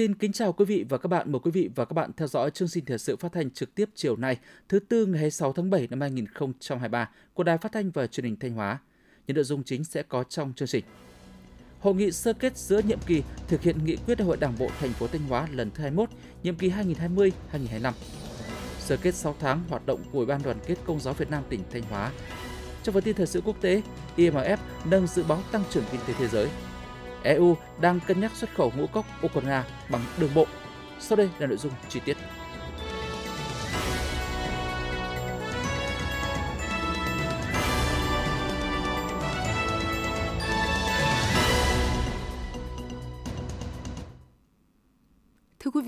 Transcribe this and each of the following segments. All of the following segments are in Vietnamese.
Xin kính chào quý vị và các bạn. Mời quý vị và các bạn theo dõi chương trình thời sự phát thanh trực tiếp chiều nay, thứ tư ngày 26 tháng 7 năm 2023 của Đài Phát thanh và Truyền hình Thanh Hóa. Những nội dung chính sẽ có trong chương trình. Hội nghị sơ kết giữa nhiệm kỳ thực hiện nghị quyết Đại hội Đảng bộ thành phố Thanh Hóa lần thứ 21, nhiệm kỳ 2020-2025. Sơ kết 6 tháng hoạt động của Ủy ban Đoàn kết Công giáo Việt Nam tỉnh Thanh Hóa. Trong phần tin thời sự quốc tế, IMF nâng dự báo tăng trưởng kinh tế thế giới. EU đang cân nhắc xuất khẩu ngũ cốc Ukraine bằng đường bộ. Sau đây là nội dung chi tiết.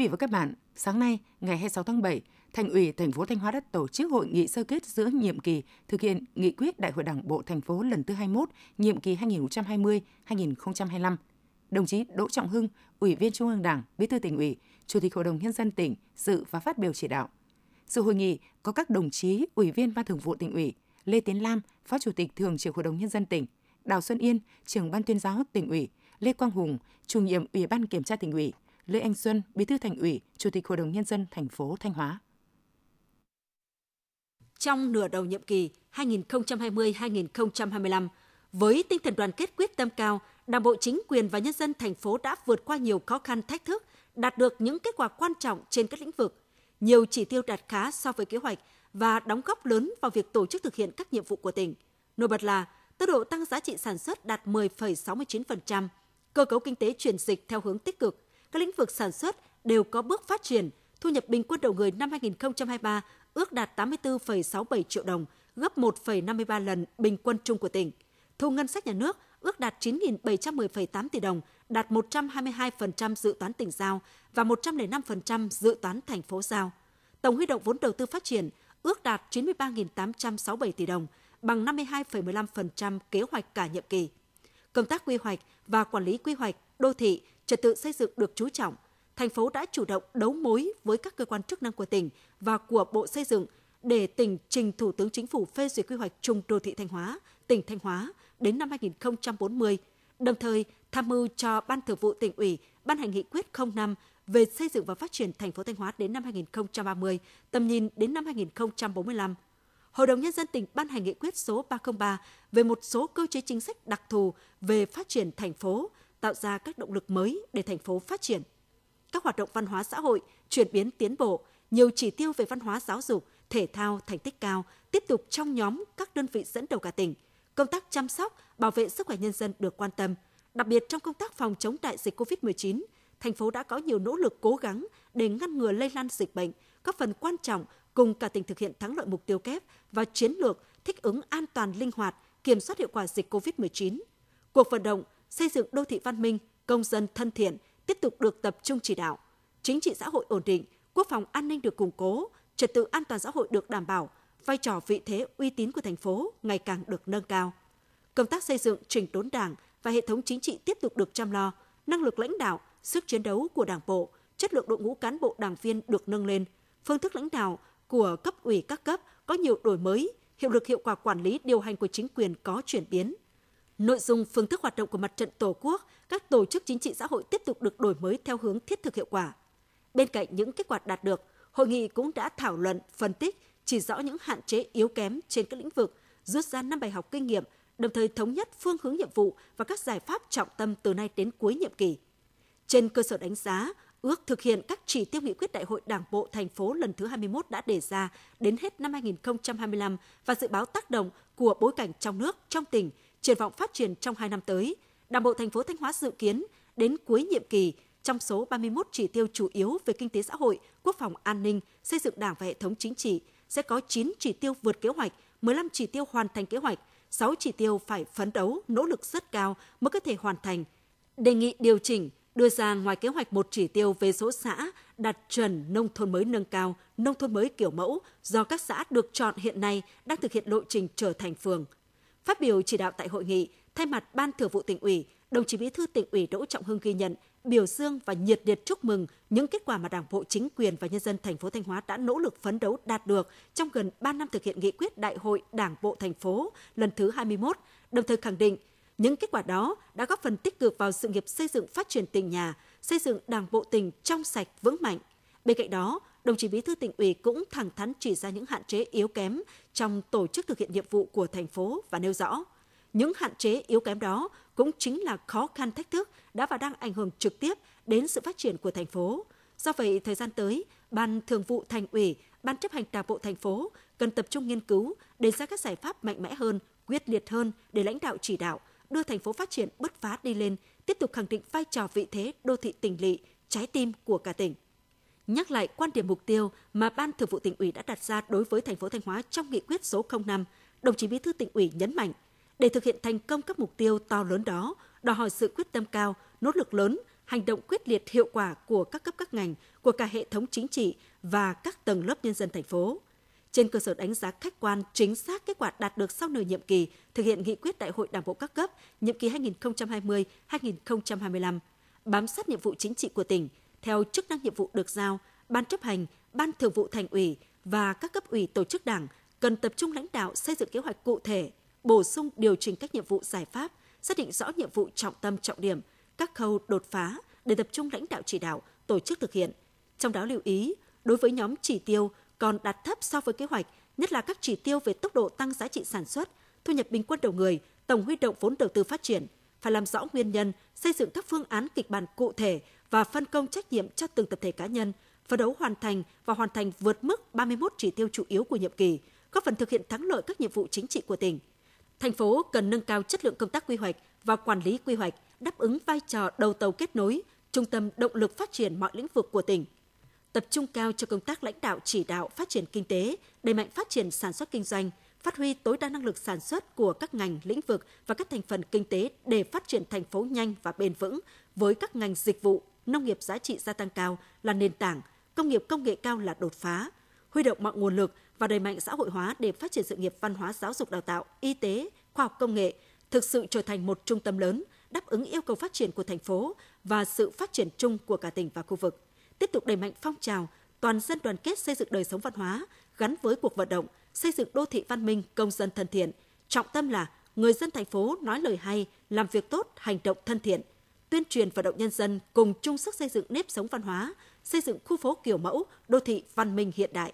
Vị và các bạn, sáng nay, ngày 26 tháng 7, Thành ủy thành phố Thanh Hóa đã tổ chức hội nghị sơ kết giữa nhiệm kỳ thực hiện nghị quyết Đại hội Đảng bộ thành phố lần thứ 21, nhiệm kỳ 2020-2025. Đồng chí Đỗ Trọng Hưng, Ủy viên Trung ương Đảng, Bí thư tỉnh ủy, Chủ tịch Hội đồng nhân dân tỉnh dự và phát biểu chỉ đạo. Sự hội nghị có các đồng chí Ủy viên Ban Thường vụ tỉnh ủy, Lê Tiến Lam, Phó Chủ tịch Thường trực Hội đồng nhân dân tỉnh, Đào Xuân Yên, Trưởng ban tuyên giáo tỉnh ủy, Lê Quang Hùng, Chủ nhiệm Ủy ban Kiểm tra tỉnh ủy, Lê Anh Xuân, Bí thư Thành ủy, Chủ tịch Hội đồng nhân dân thành phố Thanh Hóa. Trong nửa đầu nhiệm kỳ 2020-2025, với tinh thần đoàn kết quyết tâm cao, Đảng bộ chính quyền và nhân dân thành phố đã vượt qua nhiều khó khăn thách thức, đạt được những kết quả quan trọng trên các lĩnh vực, nhiều chỉ tiêu đạt khá so với kế hoạch và đóng góp lớn vào việc tổ chức thực hiện các nhiệm vụ của tỉnh. Nổi bật là tốc độ tăng giá trị sản xuất đạt 10,69%, cơ cấu kinh tế chuyển dịch theo hướng tích cực, các lĩnh vực sản xuất đều có bước phát triển, thu nhập bình quân đầu người năm 2023 ước đạt 84,67 triệu đồng, gấp 1,53 lần bình quân chung của tỉnh. Thu ngân sách nhà nước ước đạt 9.710,8 tỷ đồng, đạt 122% dự toán tỉnh giao và 105% dự toán thành phố giao. Tổng huy động vốn đầu tư phát triển ước đạt 93.867 tỷ đồng, bằng 52,15% kế hoạch cả nhiệm kỳ. Công tác quy hoạch và quản lý quy hoạch, đô thị, trật tự xây dựng được chú trọng. Thành phố đã chủ động đấu mối với các cơ quan chức năng của tỉnh và của Bộ Xây dựng để tỉnh trình Thủ tướng Chính phủ phê duyệt quy hoạch chung đô thị Thanh Hóa, tỉnh Thanh Hóa đến năm 2040, đồng thời tham mưu cho Ban Thường vụ tỉnh ủy ban hành nghị quyết 05 về xây dựng và phát triển thành phố Thanh Hóa đến năm 2030, tầm nhìn đến năm 2045. Hội đồng Nhân dân tỉnh ban hành nghị quyết số 303 về một số cơ chế chính sách đặc thù về phát triển thành phố, tạo ra các động lực mới để thành phố phát triển. Các hoạt động văn hóa xã hội chuyển biến tiến bộ, nhiều chỉ tiêu về văn hóa giáo dục, thể thao thành tích cao tiếp tục trong nhóm các đơn vị dẫn đầu cả tỉnh. Công tác chăm sóc, bảo vệ sức khỏe nhân dân được quan tâm, đặc biệt trong công tác phòng chống đại dịch COVID-19, thành phố đã có nhiều nỗ lực cố gắng để ngăn ngừa lây lan dịch bệnh, góp phần quan trọng cùng cả tỉnh thực hiện thắng lợi mục tiêu kép và chiến lược thích ứng an toàn linh hoạt, kiểm soát hiệu quả dịch COVID-19. Cuộc vận động xây dựng đô thị văn minh, công dân thân thiện tiếp tục được tập trung chỉ đạo. Chính trị xã hội ổn định, quốc phòng an ninh được củng cố, trật tự an toàn xã hội được đảm bảo, vai trò vị thế uy tín của thành phố ngày càng được nâng cao. Công tác xây dựng chỉnh đốn Đảng và hệ thống chính trị tiếp tục được chăm lo, năng lực lãnh đạo, sức chiến đấu của Đảng bộ, chất lượng đội ngũ cán bộ đảng viên được nâng lên, phương thức lãnh đạo của cấp ủy các cấp có nhiều đổi mới, hiệu lực hiệu quả quản lý điều hành của chính quyền có chuyển biến. Nội dung phương thức hoạt động của mặt trận Tổ quốc, các tổ chức chính trị xã hội tiếp tục được đổi mới theo hướng thiết thực hiệu quả. Bên cạnh những kết quả đạt được, hội nghị cũng đã thảo luận, phân tích, chỉ rõ những hạn chế yếu kém trên các lĩnh vực, rút ra năm bài học kinh nghiệm, đồng thời thống nhất phương hướng nhiệm vụ và các giải pháp trọng tâm từ nay đến cuối nhiệm kỳ. Trên cơ sở đánh giá, ước thực hiện các chỉ tiêu nghị quyết đại hội Đảng bộ thành phố lần thứ 21 đã đề ra đến hết năm 2025 và dự báo tác động của bối cảnh trong nước, trong tỉnh, triển vọng phát triển trong 2 năm tới. Đảng bộ thành phố Thanh Hóa dự kiến đến cuối nhiệm kỳ, trong số 31 chỉ tiêu chủ yếu về kinh tế xã hội, quốc phòng an ninh, xây dựng đảng và hệ thống chính trị, sẽ có 9 chỉ tiêu vượt kế hoạch, 15 chỉ tiêu hoàn thành kế hoạch, 6 chỉ tiêu phải phấn đấu, nỗ lực rất cao mới có thể hoàn thành. Đề nghị điều chỉnh, đưa ra ngoài kế hoạch một chỉ tiêu về số xã đạt chuẩn nông thôn mới nâng cao, nông thôn mới kiểu mẫu do các xã được chọn hiện nay đang thực hiện lộ trình trở thành phường. Phát biểu chỉ đạo tại hội nghị, thay mặt Ban Thường vụ tỉnh ủy, đồng chí Bí thư tỉnh ủy Đỗ Trọng Hưng ghi nhận biểu dương và nhiệt liệt chúc mừng những kết quả mà Đảng bộ chính quyền và nhân dân thành phố Thanh Hóa đã nỗ lực phấn đấu đạt được trong gần 3 năm thực hiện nghị quyết Đại hội Đảng bộ thành phố lần thứ 21, đồng thời khẳng định những kết quả đó đã góp phần tích cực vào sự nghiệp xây dựng phát triển tỉnh nhà, xây dựng Đảng bộ tỉnh trong sạch vững mạnh. Bên cạnh đó, đồng chí Bí thư tỉnh ủy cũng thẳng thắn chỉ ra những hạn chế yếu kém trong tổ chức thực hiện nhiệm vụ của thành phố và nêu rõ những hạn chế yếu kém đó cũng chính là khó khăn thách thức đã và đang ảnh hưởng trực tiếp đến sự phát triển của thành phố. Do vậy, thời gian tới, Ban Thường vụ Thành ủy, Ban chấp hành Đảng bộ thành phố cần tập trung nghiên cứu, đề ra các giải pháp mạnh mẽ hơn, quyết liệt hơn để lãnh đạo chỉ đạo, đưa thành phố phát triển bứt phá đi lên, tiếp tục khẳng định vai trò vị thế đô thị tỉnh lỵ, trái tim của cả tỉnh. Nhắc lại quan điểm mục tiêu mà Ban Thường vụ tỉnh ủy đã đặt ra đối với thành phố Thanh Hóa trong nghị quyết số 05, đồng chí Bí thư tỉnh ủy nhấn mạnh, để thực hiện thành công các mục tiêu to lớn đó, đòi hỏi sự quyết tâm cao, nỗ lực lớn, hành động quyết liệt hiệu quả của các cấp các ngành, của cả hệ thống chính trị và các tầng lớp nhân dân thành phố. Trên cơ sở đánh giá khách quan chính xác kết quả đạt được sau nửa nhiệm kỳ thực hiện nghị quyết Đại hội Đảng bộ các cấp nhiệm kỳ 2020-2025, bám sát nhiệm vụ chính trị của tỉnh theo chức năng nhiệm vụ được giao, ban chấp hành, ban thường vụ thành ủy và các cấp ủy tổ chức đảng cần tập trung lãnh đạo xây dựng kế hoạch cụ thể, bổ sung điều chỉnh các nhiệm vụ giải pháp, xác định rõ nhiệm vụ trọng tâm trọng điểm, các khâu đột phá để tập trung lãnh đạo chỉ đạo, tổ chức thực hiện. Trong đó lưu ý, đối với nhóm chỉ tiêu còn đạt thấp so với kế hoạch, nhất là các chỉ tiêu về tốc độ tăng giá trị sản xuất, thu nhập bình quân đầu người, tổng huy động vốn đầu tư phát triển, phải làm rõ nguyên nhân, xây dựng các phương án kịch bản cụ thể và phân công trách nhiệm cho từng tập thể cá nhân, phấn đấu hoàn thành và hoàn thành vượt mức 31 chỉ tiêu chủ yếu của nhiệm kỳ, góp phần thực hiện thắng lợi các nhiệm vụ chính trị của tỉnh. Thành phố cần nâng cao chất lượng công tác quy hoạch và quản lý quy hoạch, đáp ứng vai trò đầu tàu kết nối, trung tâm động lực phát triển mọi lĩnh vực của tỉnh. Tập trung cao cho công tác lãnh đạo chỉ đạo phát triển kinh tế, đẩy mạnh phát triển sản xuất kinh doanh, phát huy tối đa năng lực sản xuất của các ngành, lĩnh vực và các thành phần kinh tế để phát triển thành phố nhanh và bền vững với các ngành dịch vụ, nông nghiệp giá trị gia tăng cao là nền tảng, công nghiệp công nghệ cao là đột phá, huy động mọi nguồn lực và đẩy mạnh xã hội hóa để phát triển sự nghiệp văn hóa giáo dục đào tạo, y tế, khoa học công nghệ thực sự trở thành một trung tâm lớn, đáp ứng yêu cầu phát triển của thành phố và sự phát triển chung của cả tỉnh và khu vực. Tiếp tục đẩy mạnh phong trào toàn dân đoàn kết xây dựng đời sống văn hóa gắn với cuộc vận động xây dựng đô thị văn minh, công dân thân thiện. Trọng tâm là người dân thành phố nói lời hay, làm việc tốt, hành động thân thiện, tuyên truyền vận động nhân dân cùng chung sức xây dựng nếp sống văn hóa, xây dựng khu phố kiểu mẫu, đô thị văn minh hiện đại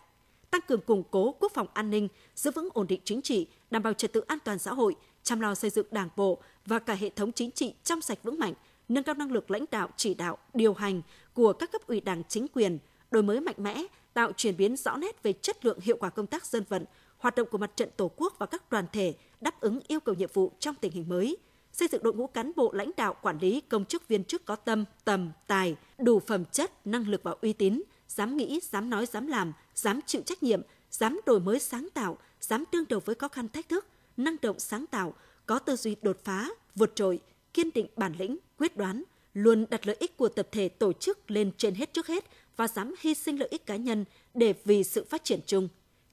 tăng cường củng cố quốc phòng an ninh, giữ vững ổn định chính trị, đảm bảo trật tự an toàn xã hội, chăm lo xây dựng đảng bộ và cả hệ thống chính trị trong sạch vững mạnh, nâng cao năng lực lãnh đạo, chỉ đạo, điều hành của các cấp ủy đảng chính quyền, đổi mới mạnh mẽ, tạo chuyển biến rõ nét về chất lượng hiệu quả công tác dân vận, hoạt động của mặt trận Tổ quốc và các đoàn thể đáp ứng yêu cầu nhiệm vụ trong tình hình mới, xây dựng đội ngũ cán bộ lãnh đạo quản lý công chức viên chức có tâm, tầm, tài, đủ phẩm chất, năng lực và uy tín, dám nghĩ, dám nói, dám làm, dám chịu trách nhiệm, dám đổi mới sáng tạo, dám đương đầu với khó khăn thách thức, năng động sáng tạo, có tư duy đột phá, vượt trội, kiên định bản lĩnh, quyết đoán, luôn đặt lợi ích của tập thể tổ chức lên trên hết trước hết và dám hy sinh lợi ích cá nhân để vì sự phát triển chung.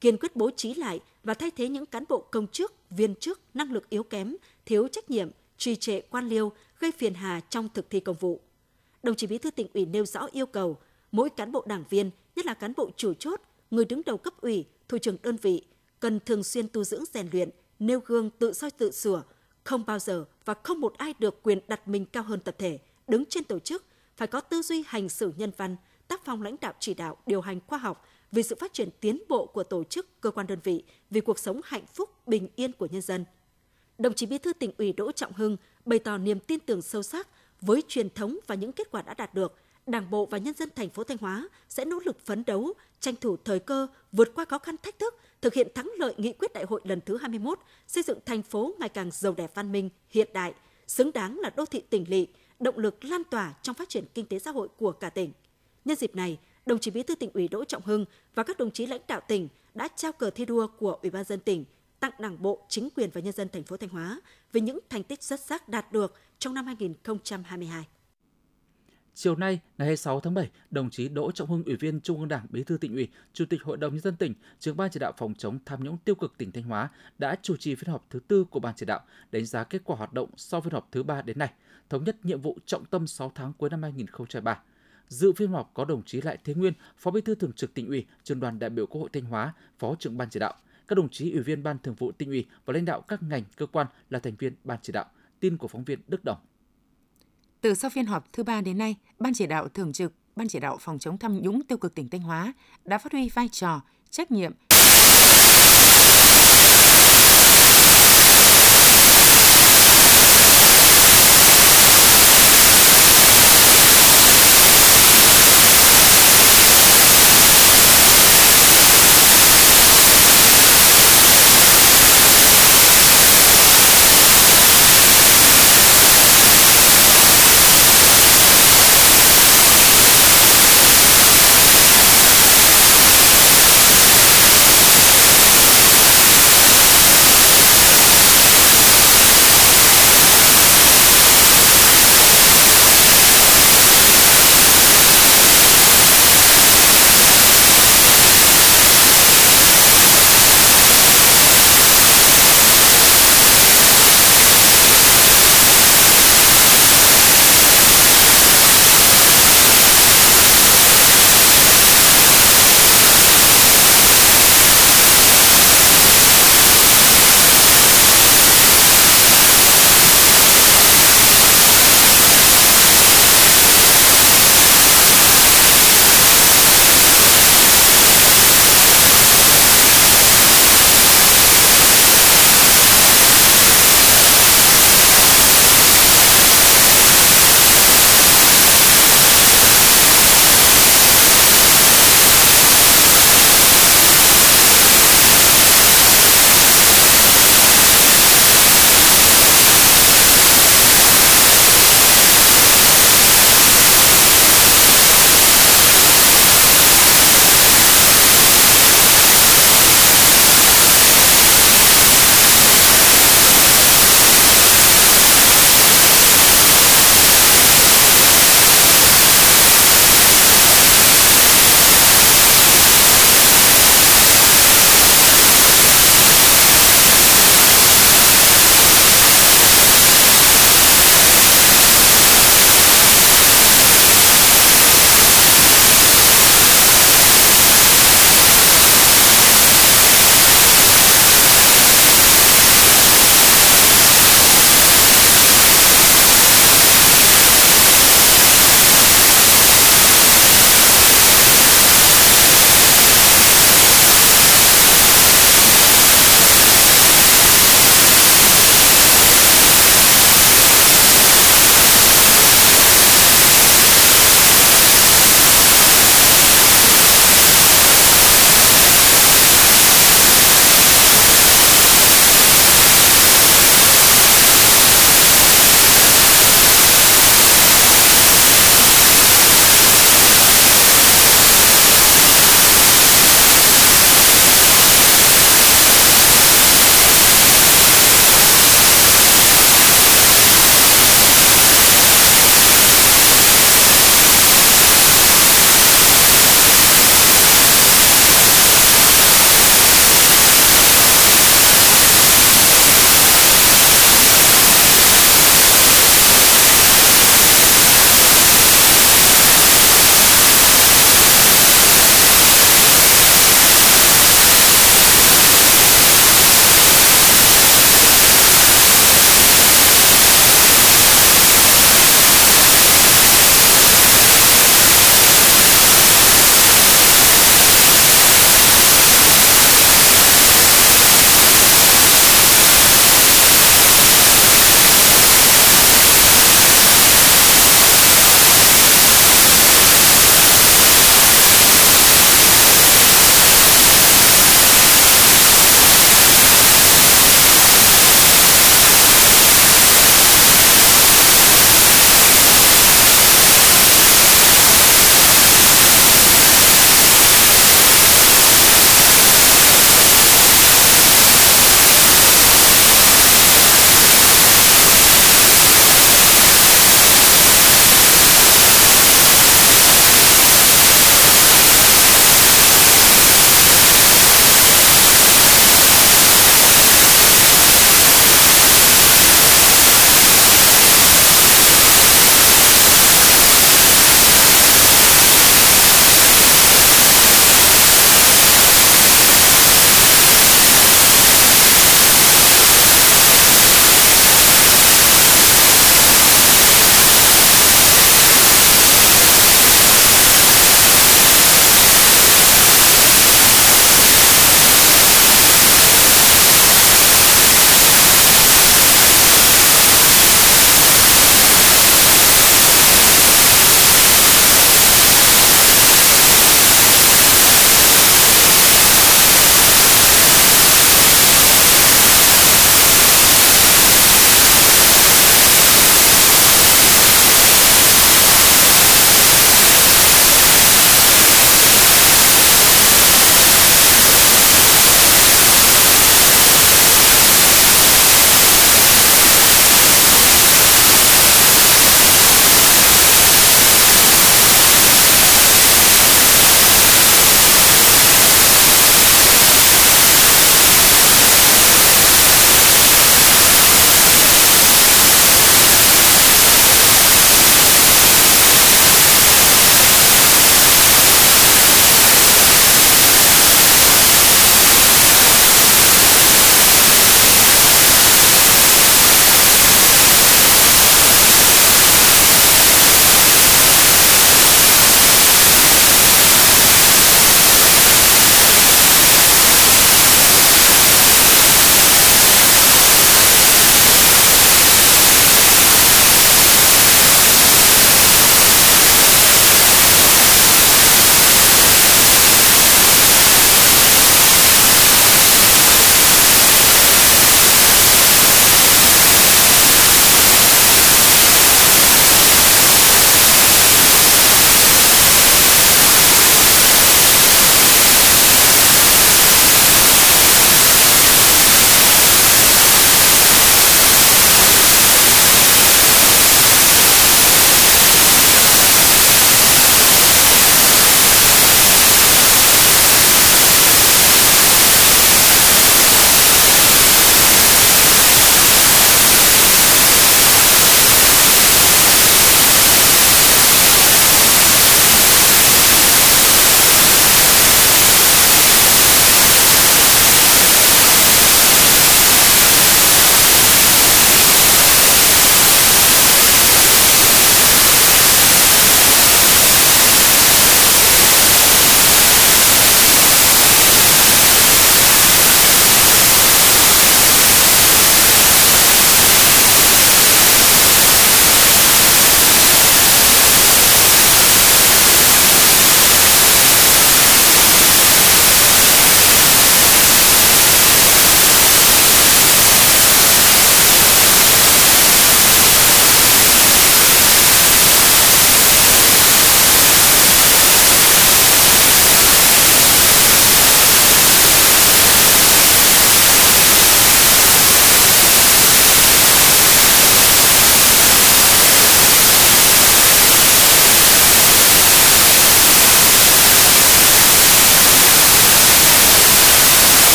Kiên quyết bố trí lại và thay thế những cán bộ công chức, viên chức năng lực yếu kém, thiếu trách nhiệm, trì trệ quan liêu, gây phiền hà trong thực thi công vụ. Đồng chí Bí thư tỉnh ủy nêu rõ yêu cầu mỗi cán bộ đảng viên, nhất là cán bộ chủ chốt, người đứng đầu cấp ủy, thủ trưởng đơn vị cần thường xuyên tu dưỡng rèn luyện, nêu gương tự soi tự sửa, không bao giờ và không một ai được quyền đặt mình cao hơn tập thể, đứng trên tổ chức, phải có tư duy hành xử nhân văn, tác phong lãnh đạo chỉ đạo, điều hành khoa học vì sự phát triển tiến bộ của tổ chức, cơ quan đơn vị, vì cuộc sống hạnh phúc, bình yên của nhân dân. Đồng chí Bí thư tỉnh ủy Đỗ Trọng Hưng bày tỏ niềm tin tưởng sâu sắc với truyền thống và những kết quả đã đạt được, Đảng bộ và nhân dân thành phố Thanh Hóa sẽ nỗ lực phấn đấu, tranh thủ thời cơ, vượt qua khó khăn thách thức, thực hiện thắng lợi nghị quyết đại hội lần thứ 21, xây dựng thành phố ngày càng giàu đẹp văn minh, hiện đại, xứng đáng là đô thị tỉnh lỵ, động lực lan tỏa trong phát triển kinh tế xã hội của cả tỉnh. Nhân dịp này, đồng chí Bí thư tỉnh ủy Đỗ Trọng Hưng và các đồng chí lãnh đạo tỉnh đã trao cờ thi đua của Ủy ban dân tỉnh tặng Đảng bộ, chính quyền và nhân dân thành phố Thanh Hóa về những thành tích xuất sắc đạt được trong năm 2022. Chiều nay, ngày 26 tháng 7, đồng chí Đỗ Trọng Hưng, Ủy viên Trung ương Đảng, Bí thư tỉnh ủy, Chủ tịch Hội đồng nhân dân tỉnh, trưởng ban chỉ đạo phòng chống tham nhũng tiêu cực tỉnh Thanh Hóa đã chủ trì phiên họp thứ tư của ban chỉ đạo, đánh giá kết quả hoạt động sau phiên họp thứ ba đến nay, thống nhất nhiệm vụ trọng tâm 6 tháng cuối năm 2023. Dự phiên họp có đồng chí Lại Thế Nguyên, Phó Bí thư Thường trực Tỉnh ủy, Trường đoàn đại biểu Quốc hội Thanh Hóa, Phó trưởng ban chỉ đạo, các đồng chí ủy viên ban thường vụ Tỉnh ủy và lãnh đạo các ngành cơ quan là thành viên ban chỉ đạo. Tin của phóng viên Đức Đồng. Từ sau phiên họp thứ ba đến nay, Ban chỉ đạo thường trực, Ban chỉ đạo phòng chống tham nhũng tiêu cực tỉnh Thanh Hóa đã phát huy vai trò, trách nhiệm